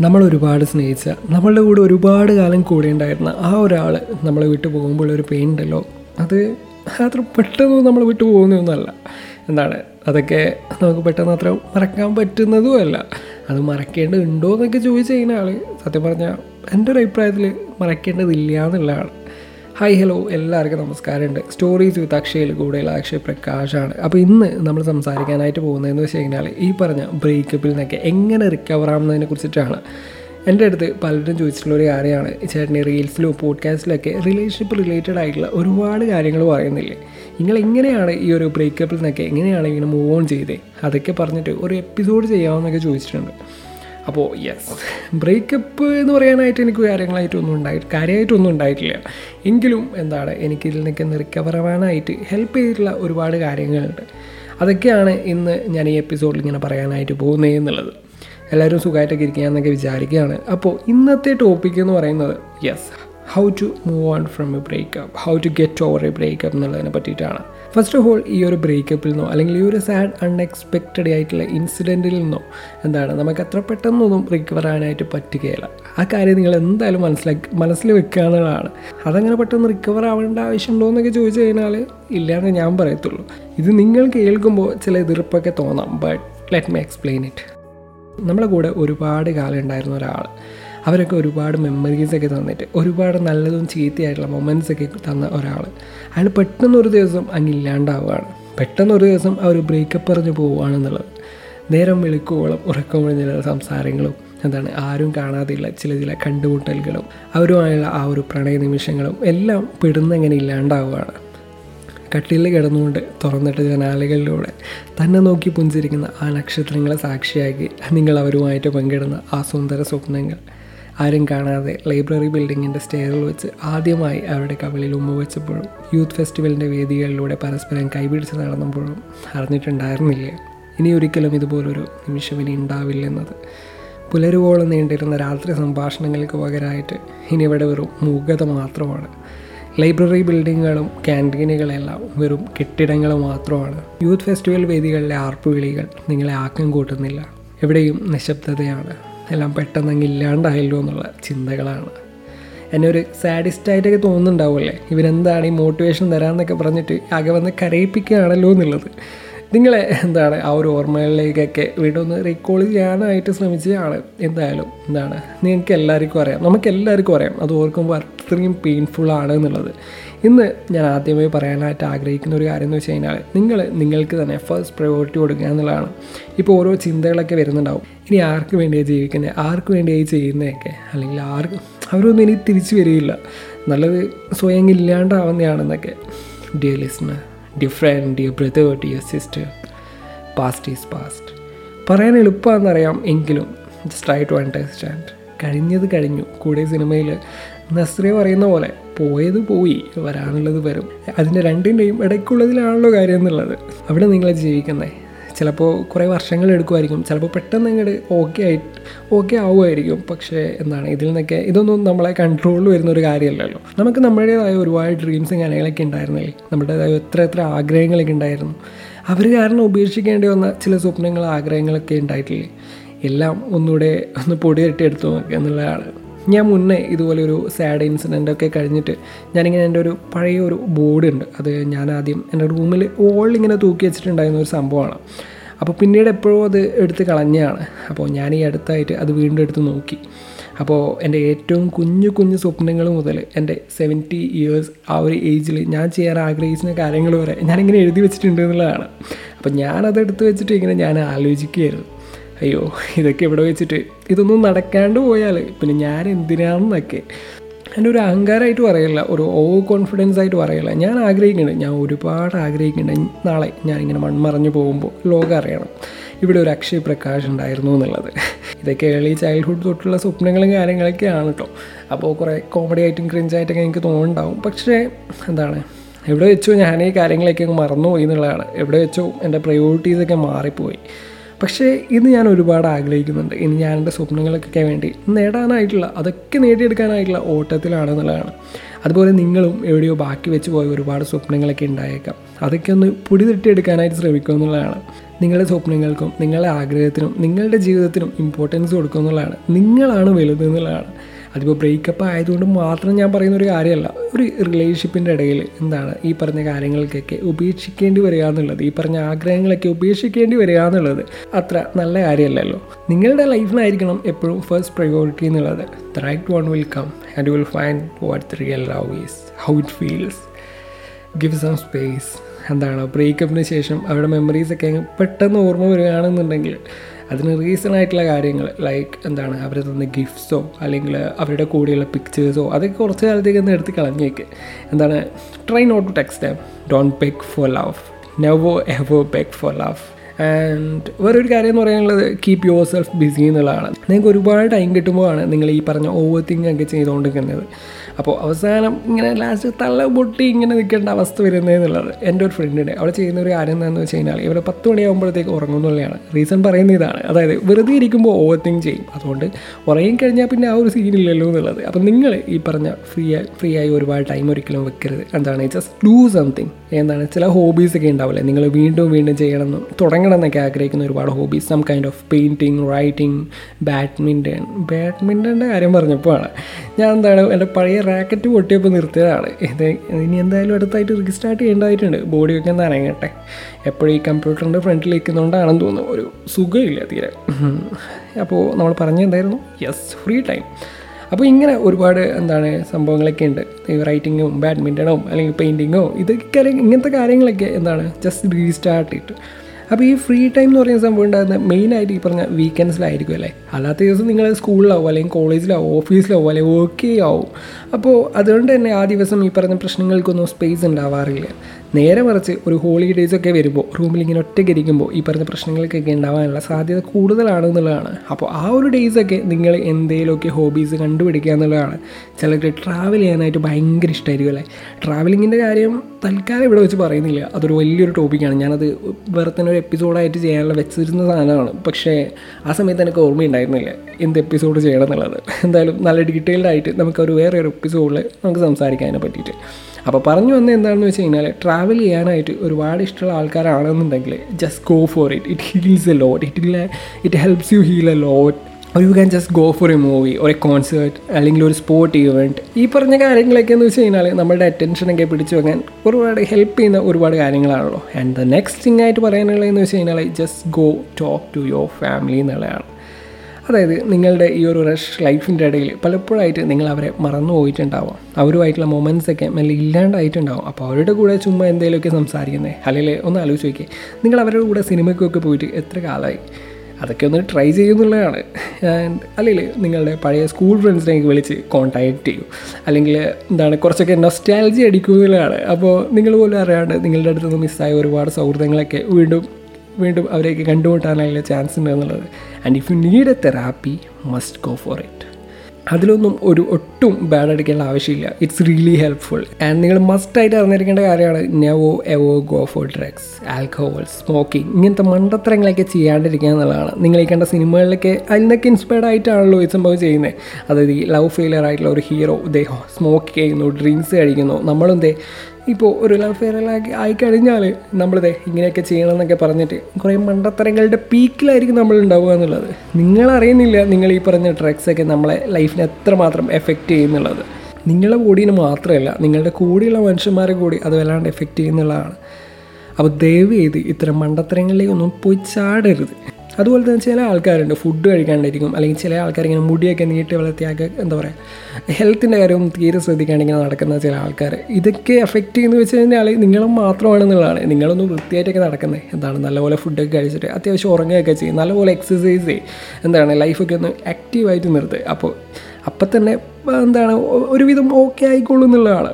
നമ്മൾ ഒരുപാട് സ്നേഹിച്ച നമ്മളുടെ കൂടെ ഒരുപാട് കാലം കൂടെ ഉണ്ടായിരുന്ന ആ ഒരാൾ നമ്മളെ വിട്ടു പോകുമ്പോൾ ഒരു പെയിൻ ഉണ്ടല്ലോ അത് അത്ര പെട്ടെന്ന് നമ്മൾ വിട്ടു പോകുന്നൊന്നുമല്ല. എന്താണ്? അതൊക്കെ നമുക്ക് പെട്ടെന്ന് അത്ര മറക്കാൻ പറ്റുന്നതുമല്ല. അത് മറക്കേണ്ടതുണ്ടോ എന്നൊക്കെ ചോദിച്ചു കഴിഞ്ഞാൽ സത്യം പറഞ്ഞാൽ എന്റെ ഒരു അഭിപ്രായത്തിൽ മറക്കേണ്ടതില്ല എന്നുള്ളതാണ്. ഹായ് ഹലോ എല്ലാവർക്കും നമസ്കാരമുണ്ട്. സ്റ്റോറീസ് വിത്ത് അക്ഷയിൽ കൂടെയുള്ള അക്ഷയ് പ്രകാശാണ്. അപ്പോൾ ഇന്ന് നമ്മൾ സംസാരിക്കാനായിട്ട് പോകുന്നതെന്ന് വെച്ച് കഴിഞ്ഞാൽ ഈ പറഞ്ഞ ബ്രേക്കപ്പിൽ നിന്നൊക്കെ എങ്ങനെ റിക്കവർ ആവുന്നതിനെ കുറിച്ചിട്ടാണ്. എന്റെ അടുത്ത് പലരും ചോദിച്ചിട്ടുള്ള ഒരു കാര്യമാണ്. ചേട്ടന് റീൽസിലോ പോഡ്കാസ്റ്റിലൊക്കെ റിലേഷൻഷിപ്പ് റിലേറ്റഡ് ആയിട്ടുള്ള ഒരുപാട് കാര്യങ്ങൾ പറയുന്നില്ലേ? നിങ്ങൾ എങ്ങനെയാണ് ഈ ഒരു ബ്രേക്കപ്പിൽ നിന്നൊക്കെ എങ്ങനെയാണ് ഇങ്ങനെ മൂവ് ഓൺ ചെയ്തേ? അതൊക്കെ പറഞ്ഞിട്ട് ഒരു എപ്പിസോഡ് ചെയ്യാമെന്നൊക്കെ ചോദിച്ചിട്ടുണ്ട്. അപ്പോൾ യെസ് ബ്രേക്കപ്പ് എന്ന് പറയാനായിട്ട് എനിക്ക് കാര്യങ്ങളായിട്ടൊന്നും ഉണ്ടായി കാര്യമായിട്ടൊന്നും ഉണ്ടായിട്ടില്ല. എങ്കിലും എന്താണ് എനിക്ക് ഇതിൽ നിൽക്കുന്ന റിക്കവർ ആവാനായിട്ട് ഹെൽപ്പ് ചെയ്തിട്ടുള്ള ഒരുപാട് കാര്യങ്ങളുണ്ട്. അതൊക്കെയാണ് ഇന്ന് ഞാൻ ഈ എപ്പിസോഡിൽ ഇങ്ങനെ പറയാനായിട്ട് പോകുന്നത് എന്നുള്ളത്. എല്ലാവരും സുഖമായിട്ടൊക്കെ ഇരിക്കുക എന്നൊക്കെ വിചാരിക്കുകയാണ്. അപ്പോൾ ഇന്നത്തെ ടോപ്പിക് എന്ന് പറയുന്നത് yes how to move on from a breakup how to get over a breakup എന്നുള്ളതിനെ പറ്റിയിട്ടാണ്. ഫസ്റ്റ് ഓഫ് ഓൾ ഈ ഒരു ബ്രേക്കപ്പിൽ നിന്നോ അല്ലെങ്കിൽ ഈ ഒരു സാഡ് അൺഎക്സ്പെക്റ്റഡ് ആയിട്ടുള്ള ഇൻസിഡന്റിൽ നിന്നോ എന്താണ് നമുക്ക് അത്ര പെട്ടെന്നൊന്നും റിക്കവർ ആനായിട്ട് പറ്റുകയില്ല. ആ കാര്യം നിങ്ങൾ എന്തായാലും മനസ്സിലാക്കി മനസ്സിൽ വെക്കുക എന്നുള്ളതാണ്. അതങ്ങനെ പെട്ടെന്ന് റിക്കവർ ആവേണ്ട ആവശ്യമുണ്ടോ എന്നൊക്കെ ചോദിച്ചു കഴിഞ്ഞാൽ ഇല്ലാന്ന് ഞാൻ പറയത്തുള്ളൂ. ഇത് നിങ്ങൾ കേൾക്കുമ്പോൾ ചില എതിർപ്പൊക്കെ തോന്നാം but let me explain it നമ്മളെ കൂടെ ഒരുപാട് കാലം ഉണ്ടായിരുന്ന ഒരാൾ. അവരൊക്കെ ഒരുപാട് മെമ്മറീസൊക്കെ തന്നിട്ട് ഒരുപാട് നല്ലതും ചീത്തയായിട്ടുള്ള മൊമെന്റ്സ് ഒക്കെ തന്ന ഒരാൾ അയാൾ പെട്ടെന്ന് ഒരു ദിവസം അങ്ങ് ഇല്ലാണ്ടാവുകയാണ്. പെട്ടെന്ന് ഒരു ദിവസം അവർ ബ്രേക്കപ്പ് പറഞ്ഞ് പോവുകയാണെന്നുള്ളത്. നേരം വെളുക്കുവോളം ഉറക്കം ഒഴിഞ്ഞുള്ള സംസാരങ്ങളും എന്താണ് ആരും കാണാതെയുള്ള ചില ചില കണ്ടുമുട്ടലുകളും അവരുമായുള്ള ആ ഒരു പ്രണയ നിമിഷങ്ങളും എല്ലാം പെടുന്നങ്ങനെ ഇല്ലാണ്ടാവുകയാണ്. കട്ടിലിൽ കിടന്നുകൊണ്ട് തുറന്നിട്ട ജനാലകളിലൂടെ തന്നെ നോക്കി പുഞ്ചിരിക്കുന്ന ആ നക്ഷത്രങ്ങളെ സാക്ഷിയാക്കി നിങ്ങൾ അവരുമായിട്ട് പങ്കിടുന്ന ആ സുന്ദര സ്വപ്നങ്ങൾ. ആരും കാണാതെ ലൈബ്രറി ബിൽഡിങ്ങിന്റെ സ്റ്റെയറിൽ വെച്ച് ആദ്യമായി അവരുടെ കവളിൽ ഉമ്മ വെച്ചപ്പോഴും യൂത്ത് ഫെസ്റ്റിവലിന്റെ വേദികളിലൂടെ പരസ്പരം കൈപിടിച്ച് നടന്നപ്പോഴും അറിഞ്ഞിട്ടുണ്ടായിരുന്നില്ല? ഇനി ഒരിക്കലും ഇതുപോലൊരു നിമിഷം ഇനി ഉണ്ടാവില്ലെന്നത് പുലരുവോളം നീണ്ടിരുന്ന രാത്രി സംഭാഷണങ്ങൾക്ക് പകരമായിട്ട് ഇനി ഇവിടെ വെറും മൂകത മാത്രമാണ്. ലൈബ്രറി ബിൽഡിങ്ങുകളും ക്യാന്റീനുകളെല്ലാം വെറും കെട്ടിടങ്ങൾ മാത്രമാണ്. യൂത്ത് ഫെസ്റ്റിവൽ വേദികളിലെ ആർപ്പുവിളികൾ നിങ്ങളെ ആക്കം കൂട്ടുന്നില്ല. എവിടെയും നിശബ്ദതയാണ്. എല്ലാം പെട്ടെന്ന് അങ്ങ് ഇല്ലാണ്ടായല്ലോ എന്നുള്ള ചിന്തകളാണ്. എന്നെ ഒരു സാഡിസ്റ്റായിട്ടൊക്കെ തോന്നുന്നുണ്ടാവുമല്ലേ? ഇവരെന്താണ് ഈ മോട്ടിവേഷൻ തരാമെന്നൊക്കെ പറഞ്ഞിട്ട് ആകെ വന്ന് കരയിപ്പിക്കുകയാണല്ലോ എന്നുള്ളത്. നിങ്ങളെ എന്താണ് ആ ഒരു ഓർമ്മകളിലേക്കൊക്കെ വീണ്ടും ഒന്ന് റീകോൾ ചെയ്യാനായിട്ട് ശ്രമിച്ചതാണ്. എന്തായാലും എന്താണ് നിങ്ങൾക്ക് എല്ലാവർക്കും അറിയാം നമുക്ക് എല്ലാവർക്കും അറിയാം അത് ഓർക്കുമ്പോൾ അത്രയും പെയിൻഫുൾ ആണ് എന്നുള്ളത്. ഇന്ന് ഞാൻ ആദ്യമായി പറയാനായിട്ട് ആഗ്രഹിക്കുന്ന ഒരു കാര്യം എന്ന് വെച്ച് കഴിഞ്ഞാൽ നിങ്ങൾ നിങ്ങൾക്ക് തന്നെ ഫസ്റ്റ് പ്രയോറിറ്റി കൊടുക്കുക എന്നുള്ളതാണ്. ഇപ്പോൾ ഓരോ ചിന്തകളൊക്കെ വരുന്നുണ്ടാവും. ഇനി ആർക്ക് വേണ്ടിയാണ് ജീവിക്കുന്നത്? ആർക്ക് വേണ്ടിയായി ചെയ്യുന്നതൊക്കെ? അല്ലെങ്കിൽ ആർക്ക് അവരൊന്നും ഇനി തിരിച്ചു വരികയില്ല. നല്ലത് സ്വയം ഇല്ലാണ്ടാവുന്നതാണെന്നൊക്കെ. Dear listener dear friend dear brother dear sister past is past പറയാൻ എളുപ്പമാണെന്നറിയാം എങ്കിലും ജസ്റ്റ് ട്രൈ ടു അണ്ടർസ്റ്റാൻഡ് കഴിഞ്ഞത് കഴിഞ്ഞു. കൂടെ സിനിമയിൽ നസ്രിയ പറയുന്ന പോലെ പോയത് പോയി വരാനുള്ളത് വരും. അതിന്റെ രണ്ടിന്റെയും ഇടയ്ക്കുള്ളതിലാണല്ലോ കാര്യം എന്നുള്ളത്. അവിടെ നിങ്ങൾ ജീവിക്കുന്നത് ചിലപ്പോൾ കുറേ വർഷങ്ങൾ എടുക്കുമായിരിക്കും. ചിലപ്പോൾ പെട്ടെന്ന് അങ്ങോട്ട് ഓക്കെ ആയിട്ട് ഓക്കെ ആവുമായിരിക്കും. പക്ഷേ എന്താണ് ഇതിൽ നിന്നൊക്കെ ഇതൊന്നും നമ്മളെ കൺട്രോളിൽ വരുന്ന ഒരു കാര്യമല്ലല്ലോ. നമുക്ക് നമ്മുടേതായ ഒരുപാട് ഡ്രീംസും കാര്യങ്ങളൊക്കെ ഉണ്ടായിരുന്നില്ലേ? നമ്മുടേതായ എത്ര എത്ര ആഗ്രഹങ്ങളൊക്കെ ഉണ്ടായിരുന്നു. അവർ കാരണം ഉപേക്ഷിക്കേണ്ടി വന്ന ചില സ്വപ്നങ്ങളും ആഗ്രഹങ്ങളൊക്കെ ഉണ്ടായിട്ടില്ലേ? എല്ലാം ഒന്നുകൂടെ ഒന്ന് പൊടി തട്ടിയെടുത്തു നോക്കുക എന്നുള്ളതാണ്. ഞാൻ മുന്നേ ഇതുപോലെ ഒരു സാഡ് ഇൻസിഡന്റ് ഒക്കെ കഴിഞ്ഞിട്ട് ഞാനിങ്ങനെ എന്റെ ഒരു പഴയ ഒരു ബോർഡ് ഉണ്ട്. അത് ഞാൻ ആദ്യം എന്റെ റൂമിൽ ഓൾ ഇങ്ങനെ തൂക്കി വെച്ചിട്ടുണ്ടായിരുന്ന ഒരു സംഭവമാണ്. അപ്പോൾ പിന്നീട് എപ്പോഴും അത് എടുത്ത് കളഞ്ഞാണ് അപ്പോൾ ഞാൻ ഈ അടുത്തായിട്ട് അത് വീണ്ടും എടുത്ത് നോക്കി. അപ്പോൾ എന്റെ ഏറ്റവും കുഞ്ഞു കുഞ്ഞു സ്വപ്നങ്ങൾ മുതൽ എന്റെ സെവന്റി ഇയേഴ്സ് ആ ഒരു ഏജിൽ ഞാൻ ചെയ്യാൻ ആഗ്രഹിക്കുന്ന കാര്യങ്ങൾ വരെ ഞാനിങ്ങനെ എഴുതി വെച്ചിട്ടുണ്ട് എന്നുള്ളതാണ്. അപ്പോൾ ഞാനതെടുത്ത് വെച്ചിട്ട് ഇങ്ങനെ ഞാൻ ആലോചിക്കുകയായിരുന്നു. അയ്യോ ഇതൊക്കെ ഇവിടെ വെച്ചിട്ട്? ഇതൊന്നും നടക്കാണ്ട് പോയാൽ പിന്നെ ഞാൻ എന്തിനാണെന്നൊക്കെ എന്റെ ഒരു അഹങ്കാരമായിട്ട് പറയില്ല ഒരു ഓവർ കോൺഫിഡൻസ് ആയിട്ട് പറയില്ല. ഞാൻ ആഗ്രഹിക്കുന്നുണ്ട് ഞാൻ ഒരുപാട് ആഗ്രഹിക്കുന്നുണ്ട്. നാളെ ഞാനിങ്ങനെ മൺമറഞ്ഞു പോകുമ്പോൾ ലോകം അറിയണം. ഇവിടെ ഒരു അക്ഷയ് പ്രകാശ് ഉണ്ടായിരുന്നു എന്നുള്ളത്. ഇതൊക്കെ ഏർലി ചൈൽഡ്ഹുഡ് തൊട്ടുള്ള സ്വപ്നങ്ങളും കാര്യങ്ങളൊക്കെയാണ് കേട്ടോ അപ്പോൾ കുറേ കോമഡി ആയിട്ടും ക്രിഞ്ചായിട്ടൊക്കെ എനിക്ക് തോന്നുന്നുണ്ടാവും. പക്ഷേ എന്താണ്? എവിടെ വെച്ചോ ഞാൻ ഈ കാര്യങ്ങളൊക്കെ മറന്നുപോയി എന്നുള്ളതാണ്. എവിടെ വെച്ചോ എന്റെ പ്രയോറിറ്റീസൊക്കെ മാറിപ്പോയി. പക്ഷേ ഇന്ന് ഞാൻ ഒരുപാട് ആഗ്രഹിക്കുന്നുണ്ട്. ഇനി ഞാൻ എന്റെ സ്വപ്നങ്ങൾക്കൊക്കെ വേണ്ടി നേടാനായിട്ടുള്ള അതൊക്കെ നേടിയെടുക്കാനായിട്ടുള്ള ഓട്ടത്തിലാണെന്നുള്ളതാണ്. അതുപോലെ നിങ്ങളും എവിടെയോ ബാക്കി വെച്ച് പോയ ഒരുപാട് സ്വപ്നങ്ങളൊക്കെ ഉണ്ടായേക്കാം. അതൊക്കെ ഒന്ന് പൊടി തട്ടിയെടുക്കാനായിട്ട് ശ്രമിക്കുക എന്നുള്ളതാണ്. നിങ്ങളുടെ സ്വപ്നങ്ങൾക്കും നിങ്ങളുടെ ആഗ്രഹത്തിനും നിങ്ങളുടെ ജീവിതത്തിനും ഇമ്പോർട്ടൻസ് കൊടുക്കുക എന്നുള്ളതാണ്. നിങ്ങളാണ് വലുത് എന്നുള്ളതാണ്. അതിപ്പോൾ ബ്രേക്കപ്പ് ആയതുകൊണ്ട് മാത്രം ഞാൻ പറയുന്ന ഒരു കാര്യമല്ല. ഒരു റിലേഷൻഷിപ്പിന്റെ ഇടയിൽ എന്താണ് ഈ പറഞ്ഞ കാര്യങ്ങൾക്കൊക്കെ ഉപേക്ഷിക്കേണ്ടി വരിക എന്നുള്ളത് ഈ പറഞ്ഞ ആഗ്രഹങ്ങളൊക്കെ ഉപേക്ഷിക്കേണ്ടി വരിക എന്നുള്ളത് അത്ര നല്ല കാര്യമല്ലല്ലോ. നിങ്ങളുടെ ലൈഫിനായിരിക്കണം എപ്പോഴും ഫസ്റ്റ് പ്രയോറിറ്റി എന്നുള്ളത്. The right one will come and will find what real love is how it feels give some space എന്താണ്? ബ്രേക്കപ്പിന് ശേഷം അവരുടെ മെമ്മറീസൊക്കെ പെട്ടെന്ന് ഓർമ്മ വരികയാണെന്നുണ്ടെങ്കിൽ അതിന് റീസൺ ആയിട്ടുള്ള കാര്യങ്ങൾ ലൈക്ക് എന്താണ് അവർ തന്ന ഗിഫ്റ്റ്സോ അല്ലെങ്കിൽ അവരുടെ കൂടെയുള്ള പിക്ചേഴ്സോ അതൊക്കെ കുറച്ച് കാലത്തേക്ക് ഒന്ന് എടുത്ത് കളഞ്ഞേക്ക്. എന്താണ് try not to text them don't beg for love never ever beg for love and വേറൊരു കാര്യം എന്ന് പറയാനുള്ളത് കീപ്പ് യുവർ സെൽഫ് ബിസി എന്നുള്ളതാണ്. നിങ്ങൾക്ക് ഒരുപാട് ടൈം കിട്ടുമ്പോഴാണ് നിങ്ങൾ ഈ പറഞ്ഞ ഓവർ തിങ്ക് ചെയ്തുകൊണ്ടിരിക്കുന്നത്. അപ്പോൾ അവസാനം ഇങ്ങനെ ലാസ്റ്റ് തള്ള പൊട്ടി ഇങ്ങനെ നിൽക്കേണ്ട അവസ്ഥ വരുന്നത് എന്നുള്ളത് എന്റെ ഒരു ഫ്രണ്ടിന്റെ അവൾ ചെയ്യുന്ന ഒരു കാര്യം എന്താണെന്ന് വെച്ച് കഴിഞ്ഞാൽ ഇവിടെ പത്ത് മണിയാകുമ്പോഴത്തേക്ക് ഉറങ്ങുന്നുള്ളതാണ് റീസൺ പറയുന്ന ഇതാണ്. അതായത് വെറുതെ ഇരിക്കുമ്പോൾ ഓവർ തിങ്ക് ചെയ്യും. അതുകൊണ്ട് ഉറങ്ങി കഴിഞ്ഞാൽ പിന്നെ ആ ഒരു സീനില്ലല്ലോ എന്നുള്ളത്. അപ്പം നിങ്ങൾ ഈ പറഞ്ഞ ഫ്രീ ഫ്രീ ആയി ഒരുപാട് ടൈം ഒരിക്കലും വെക്കരുത്. എന്താണ്? ജസ്റ്റ് ഡൂ സംതിങ് എന്താണ്? ചില ഹോബീസ് ഒക്കെ ഉണ്ടാവില്ലേ? നിങ്ങൾ വീണ്ടും വീണ്ടും ചെയ്യണമെന്നും തുടങ്ങണം എന്നൊക്കെ ആഗ്രഹിക്കുന്ന ഒരുപാട് hobbies some kind of painting writing badminton ബാഡ്മിന്റന്റെ കാര്യം പറഞ്ഞപ്പോഴാണ്. ഞാൻ എന്താണ്? എന്റെ പഴയ റാക്കറ്റ് പൊട്ടിയപ്പോൾ നിർത്തിയതാണ്. ഇത് ഇനി എന്തായാലും അടുത്തായിട്ട് റീസ്റ്റാർട്ട് ചെയ്യേണ്ടതായിട്ടുണ്ട്. ബോഡിയൊക്കെ ഒന്ന് അനങ്ങട്ടെ. എപ്പോഴും ഈ കമ്പ്യൂട്ടറിന്റെ ഫ്രണ്ടിൽ ഇരിക്കുന്നതുകൊണ്ടാണെന്ന് തോന്നുന്നു. ഒരു സുഖമില്ല തീരെ. അപ്പോൾ നമ്മൾ പറഞ്ഞെന്തായിരുന്നു യെസ് ഫ്രീ ടൈം അപ്പോൾ ഇങ്ങനെ ഒരുപാട് എന്താണ് സംഭവങ്ങളൊക്കെ ഉണ്ട്. റൈറ്റിങ്ങും ബാഡ്മിന്റണോ അല്ലെങ്കിൽ പെയിന്റിങ്ങോ ഇതൊക്കെ ഇങ്ങനത്തെ കാര്യങ്ങളൊക്കെ എന്താണ് ജസ്റ്റ് റീസ്റ്റാർട്ട് ചെയ്തിട്ട് അപ്പോൾ ഈ ഫ്രീ ടൈം എന്ന് പറയുന്ന സംഭവം ഉണ്ടാകുന്നത് മെയിനായിട്ട് ഈ പറഞ്ഞ വീക്കെൻഡ്സിലായിരിക്കും അല്ലേ? അല്ലാത്ത ദിവസം നിങ്ങൾ സ്കൂളിലാവും അല്ലെങ്കിൽ കോളേജിലാവും ഓഫീസിലാവും അല്ലെങ്കിൽ വർക്ക് ചെയ്യാവും അപ്പോൾ അതുകൊണ്ട് തന്നെ ആ ദിവസം ഈ പറഞ്ഞ പ്രശ്നങ്ങൾക്കൊന്നും സ്പേസ് ഉണ്ടാവാറില്ല. നേരെ മറിച്ച് ഒരു ഹോളിഡേയ്സ് ഒക്കെ വരുമ്പോൾ റൂമിൽ ഇങ്ങനെ ഒറ്റയ്ക്ക് ഇരിക്കുമ്പോൾ ഈ പറഞ്ഞ പ്രശ്നങ്ങൾക്കൊക്കെ ഉണ്ടാവാനുള്ള സാധ്യത കൂടുതലാണ് എന്നുള്ളതാണ്. അപ്പോൾ ആ ഒരു ഡേയ്സൊക്കെ നിങ്ങൾ എന്തെങ്കിലുമൊക്കെ ഹോബീസ് കണ്ടുപിടിക്കുക എന്നുള്ളതാണ്. ചിലർക്ക് ട്രാവൽ ചെയ്യാനായിട്ട് ഭയങ്കര ഇഷ്ടമായിരിക്കും അല്ലേ? ട്രാവലിങ്ങിന്റെ കാര്യം തൽക്കാലം ഇവിടെ വെച്ച് പറയുന്നില്ല. അതൊരു വലിയൊരു ടോപ്പിക്കാണ് ഞാനത് വേറെ തന്നെ ഒരു എപ്പിസോഡായിട്ട് ചെയ്യാനുള്ള വെച്ചിരുന്ന സാധനമാണ്. പക്ഷേ ആ സമയത്ത് എനിക്ക് ഓർമ്മയുണ്ടായിരുന്നില്ല എന്ത് എപ്പിസോഡ് ചെയ്യണം എന്നുള്ളത്. എന്തായാലും നല്ല ഡീറ്റെയിൽഡ് ആയിട്ട് നമുക്കൊരു വേറെ ഒരു എപ്പിസോഡിൽ നമുക്ക് സംസാരിക്കാൻ പറ്റിയിട്ട്. അപ്പോൾ പറഞ്ഞു വന്ന എന്താണെന്ന് വെച്ച് കഴിഞ്ഞാൽ ട്രാവൽ ചെയ്യാനായിട്ട് ഒരുപാട് ഇഷ്ടമുള്ള ആൾക്കാരാണെന്നുണ്ടെങ്കിൽ just go for it it heals a lot it it helps you heal a lot or you can just go for a movie ഒരു കോൺസേർട്ട് അല്ലെങ്കിൽ ഒരു സ്പോർട്ട് ഇവന്റ് ഈ പറഞ്ഞ കാര്യങ്ങളൊക്കെ എന്ന് വെച്ച് കഴിഞ്ഞാൽ നമ്മുടെ അറ്റൻഷനൊക്കെ പിടിച്ചു വെക്കാൻ ഒരുപാട് ഹെൽപ്പ് ചെയ്യുന്ന ഒരുപാട് കാര്യങ്ങളാണല്ലോ. ആൻഡ് ദ നെക്സ്റ്റ് തിങ് ആയിട്ട് പറയാനുള്ളതെന്ന് വെച്ച് കഴിഞ്ഞാൽ just go talk to your family എന്നുള്ളതാണ്. അതായത് നിങ്ങളുടെ ഈ ഒരു റഷ് ലൈഫിന്റെ ഇടയിൽ പലപ്പോഴായിട്ട് നിങ്ങൾ അവരെ മറന്നു പോയിട്ടുണ്ടാവാം. അവരുമായിട്ടുള്ള മൊമെൻസൊക്കെ മെല്ലെ ഇല്ലാണ്ടായിട്ടുണ്ടാവും. അപ്പോൾ അവരുടെ കൂടെ ചുമ്മാ എന്തെങ്കിലുമൊക്കെ സംസാരിക്കുന്നത് അല്ലെങ്കിൽ ഒന്ന് ആലോചിച്ച് നോക്കിയേ നിങ്ങൾ അവരുടെ കൂടെ സിനിമയ്ക്കൊക്കെ പോയിട്ട് എത്ര കാലമായി അതൊക്കെ ഒന്ന് ട്രൈ ചെയ്യുന്നുള്ളതാണ്. അല്ലെങ്കിൽ നിങ്ങളുടെ പഴയ സ്കൂൾ ഫ്രണ്ട്സിനെയൊക്കെ വിളിച്ച് കോൺടാക്റ്റ് ചെയ്യൂ. അല്ലെങ്കിൽ എന്താണ് കുറച്ചൊക്കെ നൊസ്റ്റാലജി അടിക്കുന്നതിലാണ് അപ്പോൾ നിങ്ങൾ പോലും അറിയാണ്ട് നിങ്ങളുടെ അടുത്ത് നിന്ന് മിസ്സായ ഒരുപാട് സൗഹൃദങ്ങളൊക്കെ വീണ്ടും വീണ്ടും അവരെയൊക്കെ കണ്ടുമുട്ടാനുള്ള ചാൻസ് ഉണ്ട് എന്നുള്ളത് and if you need a therapy must go for it അതിലൊന്നും ഒരു ഒട്ടും ബാഡ് അടിക്കേണ്ട ആവശ്യമില്ല. ഇറ്റ്സ് റിയലി ഹെൽപ്ഫുൾ ആൻഡ് നിങ്ങൾ മസ്റ്റായിട്ട് അറിഞ്ഞിരിക്കേണ്ട കാര്യമാണ് never ever go for drugs alcohol smoking ഇങ്ങനത്തെ മണ്ടത്തരങ്ങളൊക്കെ ചെയ്യാണ്ടിരിക്കുക എന്നുള്ളതാണ്. നിങ്ങൾ ഈ കണ്ട സിനിമകളിലൊക്കെ അതിൽ നിന്നൊക്കെ ഇൻസ്പയർഡ് ആയിട്ടാണല്ലോ ഈ സംഭവം ചെയ്യുന്നത്. അതായത് ഈ ലവ് ഫെയിലിയർ ആയിട്ടുള്ള ഒരു ഹീറോ ഇതേ സ്മോക്ക് ചെയ്യുന്നു ഡ്രിങ്ക്സ് കഴിക്കുന്നു. നമ്മളും ദേ ഇപ്പോൾ ഒരു ലവ് ഫെയറിലാക്കി ആയിക്കഴിഞ്ഞാൽ നമ്മളിതേ ഇങ്ങനെയൊക്കെ ചെയ്യണം എന്നൊക്കെ പറഞ്ഞിട്ട് കുറേ മണ്ടത്തരങ്ങളുടെ പീക്കിലായിരിക്കും നമ്മൾ ഉണ്ടാവുക എന്നുള്ളത്. നിങ്ങളറിയുന്നില്ല നിങ്ങൾ ഈ പറഞ്ഞ ഡ്രഗ്സൊക്കെ നമ്മളെ ലൈഫിനെ എത്രമാത്രം എഫക്റ്റ് ചെയ്യുന്നുള്ളത്. നിങ്ങളുടെ ബോഡീനെ മാത്രമല്ല നിങ്ങളുടെ കൂടെയുള്ള മനുഷ്യന്മാരെ കൂടി അത് വല്ലാണ്ട് എഫക്റ്റ് ചെയ്യുന്നുള്ളതാണ്. അപ്പോൾ ദയവ് ചെയ്ത് ഇത്തരം മണ്ടത്തരങ്ങളിലേക്കൊന്നും പോയി ചാടരുത്. അതുപോലെ തന്നെ ചില ആൾക്കാരുണ്ട്. ഫുഡ് കഴിക്കാണ്ടിരിക്കും അല്ലെങ്കിൽ ചില ആൾക്കാർ ഇങ്ങനെ മുടിയൊക്കെ നീട്ടി വളർത്തിയാക്കി എന്താ പറയുക ഹെൽത്തിന്റെ കാര്യവും തീരെ ശ്രദ്ധിക്കാണ്ട് ഇങ്ങനെ നടക്കുന്ന ചില ആൾക്കാർ. ഇതൊക്കെ എഫക്റ്റ് ചെയ്യുന്ന വെച്ച് കഴിഞ്ഞാൽ നിങ്ങളും മാത്രമാണെന്നുള്ളതാണ്. നിങ്ങളൊന്ന് വൃത്തിയായിട്ടൊക്കെ നടക്കുന്നത് എന്താണ് നല്ലപോലെ ഫുഡൊക്കെ കഴിച്ചിട്ട് അത്യാവശ്യം ഉറങ്ങുകയൊക്കെ ചെയ്യും. നല്ലപോലെ എക്സസൈസ് ചെയ്യും. എന്താണ് ലൈഫൊക്കെ ഒന്ന് ആക്റ്റീവായിട്ട് നിർത്തുക അപ്പോൾ അപ്പം തന്നെ എന്താണ് ഒരുവിധം ഓക്കെ ആയിക്കോളൂ എന്നുള്ളതാണ്.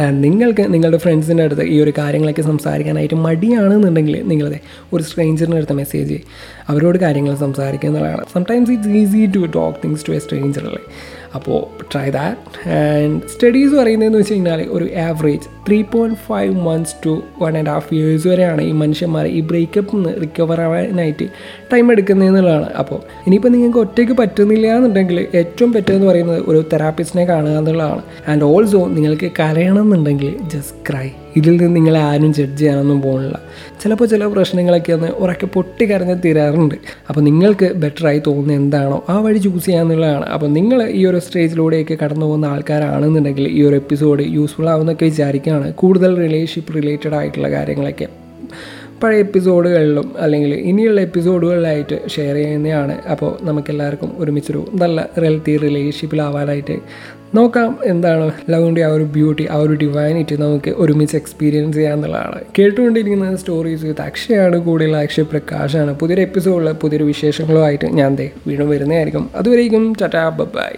നിങ്ങൾക്ക് നിങ്ങളുടെ ഫ്രണ്ട്സിന്റെ അടുത്ത് ഈ ഒരു കാര്യങ്ങളൊക്കെ സംസാരിക്കാനായിട്ട് മടിയാണെന്നുണ്ടെങ്കിൽ നിങ്ങളതെ ഒരു സ്ട്രേഞ്ചറിന്റെ അടുത്ത് മെസ്സേജ് അവരോട് കാര്യങ്ങൾ സംസാരിക്കുക എന്നുള്ളതാണ് sometimes it's easy to talk things to a stranger അല്ലേ? അപ്പോൾ ട്രൈ ദാറ്റ് ആൻഡ് സ്റ്റഡീസ് പറയുന്നതെന്ന് വെച്ച് കഴിഞ്ഞാൽ ഒരു average three point five months to one and half years വരെയാണ് ഈ മനുഷ്യന്മാർ ഈ ബ്രേക്കപ്പിൽ നിന്ന് റിക്കവർ ആവാനായിട്ട് ടൈം എടുക്കുന്നതെന്നുള്ളതാണ് അപ്പോൾ ഇനിയിപ്പോൾ നിങ്ങൾക്ക് ഒറ്റയ്ക്ക് പറ്റുന്നില്ല എന്നുണ്ടെങ്കിൽ ഏറ്റവും പറ്റുമെന്ന് പറയുന്നത് ഒരു തെറാപ്പിസ്റ്റിനെ കാണുക എന്നുള്ളതാണ്. ആൻഡ് ഓൾസോ നിങ്ങൾക്ക് കരയണം എന്നുണ്ടെങ്കിൽ ജസ്റ്റ് ക്രൈ ഇതിൽ നിന്ന് നിങ്ങളെ ആരും ജഡ്ജ് ചെയ്യാനൊന്നും പോകുന്നില്ല ചിലപ്പോൾ ചില പ്രശ്നങ്ങളൊക്കെ ഒന്ന് ഉറക്കെ പൊട്ടി കരഞ്ഞ് തീരാറുണ്ട്. അപ്പോൾ നിങ്ങൾക്ക് ബെറ്ററായി തോന്നുന്നത് എന്താണോ ആ വഴി ചൂസ് ചെയ്യാന്നുള്ളതാണ്. അപ്പോൾ നിങ്ങൾ ഈ ഒരു സ്റ്റേജിലൂടെയൊക്കെ കടന്നു പോകുന്ന ആൾക്കാരാണെന്നുണ്ടെങ്കിൽ ഈ ഒരു എപ്പിസോഡ് യൂസ്ഫുൾ ആവുമെന്നൊക്കെ വിചാരിക്കുകയാണ് കൂടുതൽ റിലേഷൻഷിപ്പ് റിലേറ്റഡ് ആയിട്ടുള്ള കാര്യങ്ങളൊക്കെ. പഴയ എപ്പിസോഡുകളിലും അല്ലെങ്കിൽ ഇനിയുള്ള എപ്പിസോഡുകളിലായിട്ട് ഷെയർ ചെയ്യുന്നതാണ്. അപ്പോൾ നമുക്കെല്ലാവർക്കും ഒരുമിച്ചൊരു നല്ല റിയൽറ്റി റിലേഷൻഷിപ്പിലാവാനായിട്ട് നോക്കാം. എന്താണ് ലവിന്റെ ആ ഒരു ബ്യൂട്ടി ആ ഒരു ഡിവൈനിറ്റി നമുക്ക് ഒരുമിച്ച് എക്സ്പീരിയൻസ് ചെയ്യാന്നുള്ളതാണ് കേട്ടുകൊണ്ടിരിക്കുന്ന സ്റ്റോറീസ് വിത്ത് അക്ഷയാണ് കൂടുതൽ അക്ഷയ പ്രകാശാണ്. പുതിയൊരു എപ്പിസോഡിൽ പുതിയൊരു വിശേഷങ്ങളുമായിട്ട് ഞാൻ ദേ വീണ്ടും വരുന്നതായിരിക്കും. അതുവരേക്കും ചറ്റാ ബൈ